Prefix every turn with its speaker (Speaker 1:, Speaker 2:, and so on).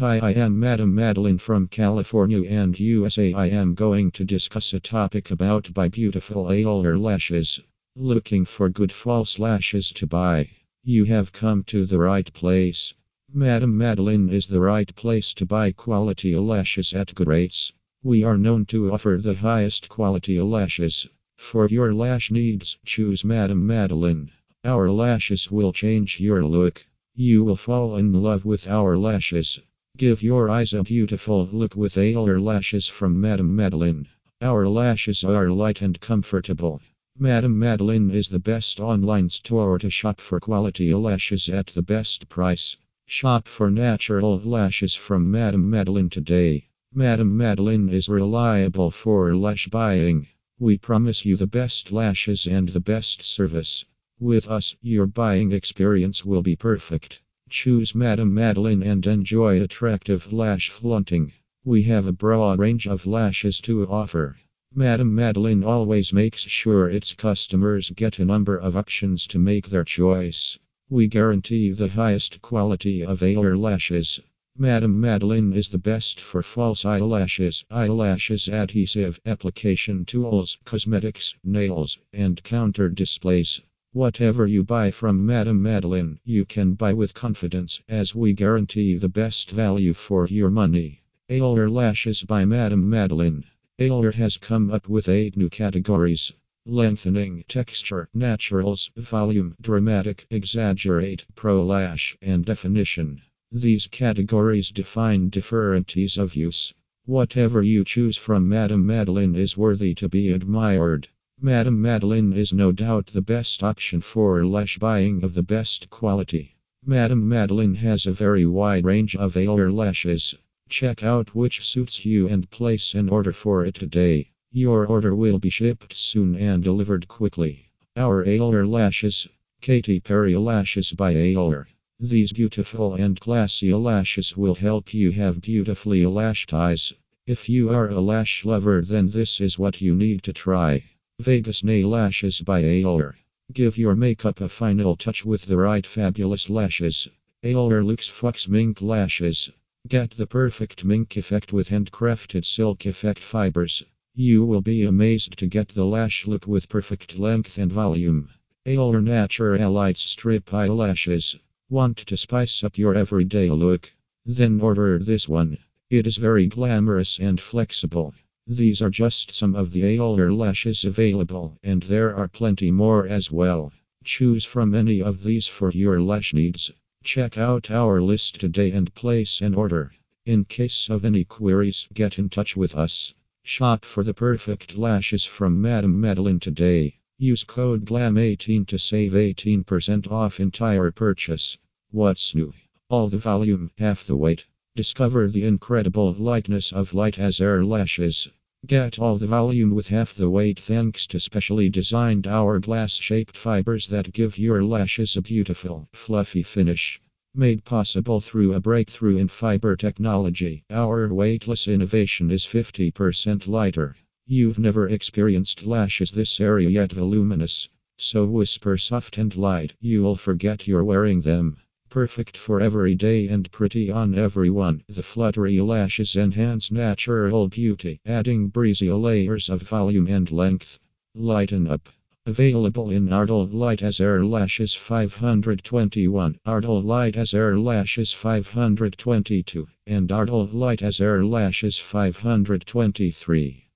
Speaker 1: Hi, I am Madam Madeline from California and USA. I am going to discuss a topic about buy beautiful Eylure lashes. Looking for good false lashes to buy? You have come to the right place. Madam Madeline is the right place to buy quality lashes at good rates. We are known to offer the highest quality lashes. For your lash needs, choose Madam Madeline. Our lashes will change your look. You will fall in love with our lashes. Give your eyes a beautiful look with Eylure lashes from Madame Madeline. Our lashes are light and comfortable. Madame Madeline is the best online store to shop for quality lashes at the best price. Shop for natural lashes from Madame Madeline today. Madame Madeline is reliable for lash buying. We promise you the best lashes and the best service. With us, your buying experience will be perfect. Choose Madame Madeline and enjoy attractive lash flaunting. We have a broad range of lashes to offer. Madame Madeline always makes sure its customers get a number of options to make their choice. We guarantee the highest quality of Eylure lashes. Madam Madeline is the best for false eyelashes, eyelashes adhesive application tools, cosmetics, nails, and counter displays. Whatever you buy from Madame Madeline, you can buy with confidence, as we guarantee the best value for your money. Eylure Lashes by Madame Madeline. Eylure has come up with eight new categories lengthening, texture, naturals, volume, dramatic, exaggerate, pro lash, and definition. These categories define differences of use. Whatever you choose from Madame Madeline is worthy to be admired. Madam Madeline is no doubt the best option for lash buying of the best quality. Madam Madeline has a very wide range of Eylure lashes. Check out which suits you and place an order for it today. Your order will be shipped soon and delivered quickly. Our Eylure lashes, Katy Perry lashes by Eylure. These beautiful and classy lashes will help you have beautifully lashed eyes. If you are a lash lover, then this is what you need to try. Vegas Nay Lashes by Eylure. Give your makeup a final touch with the right fabulous lashes. Eylure Luxe Fox Mink Lashes. Get the perfect mink effect with handcrafted silk effect fibers. You will be amazed to get the lash look with perfect length and volume. Eylure Naturalites Strip Eyelashes. Want to spice up your everyday look? Then order this one. It is very glamorous and flexible. These are just some of the Eylure lashes available, and there are plenty more as well. Choose from any of these for your lash needs. Check out our list today and place an order. In case of any queries, get in touch with us. Shop for the perfect lashes from Madame Madeline today. Use code GLAM18 to save 18% off entire purchase. What's new? All the volume, half the weight. Discover the incredible lightness of light as air lashes. Get all the volume with half the weight thanks to specially designed hourglass shaped fibers that give your lashes a beautiful, fluffy finish. Made possible through a breakthrough in fiber technology, our weightless innovation is 50% lighter. You've never experienced lashes this area yet voluminous. So whisper soft and light, you'll forget you're wearing them. Perfect for every day and pretty on everyone. The fluttery lashes enhance natural beauty, adding breezy layers of volume and length. Lighten up. Available in Ardell Light as Air Lashes 521, Ardell Light as Air Lashes 522, and Ardell Light as Air Lashes 523.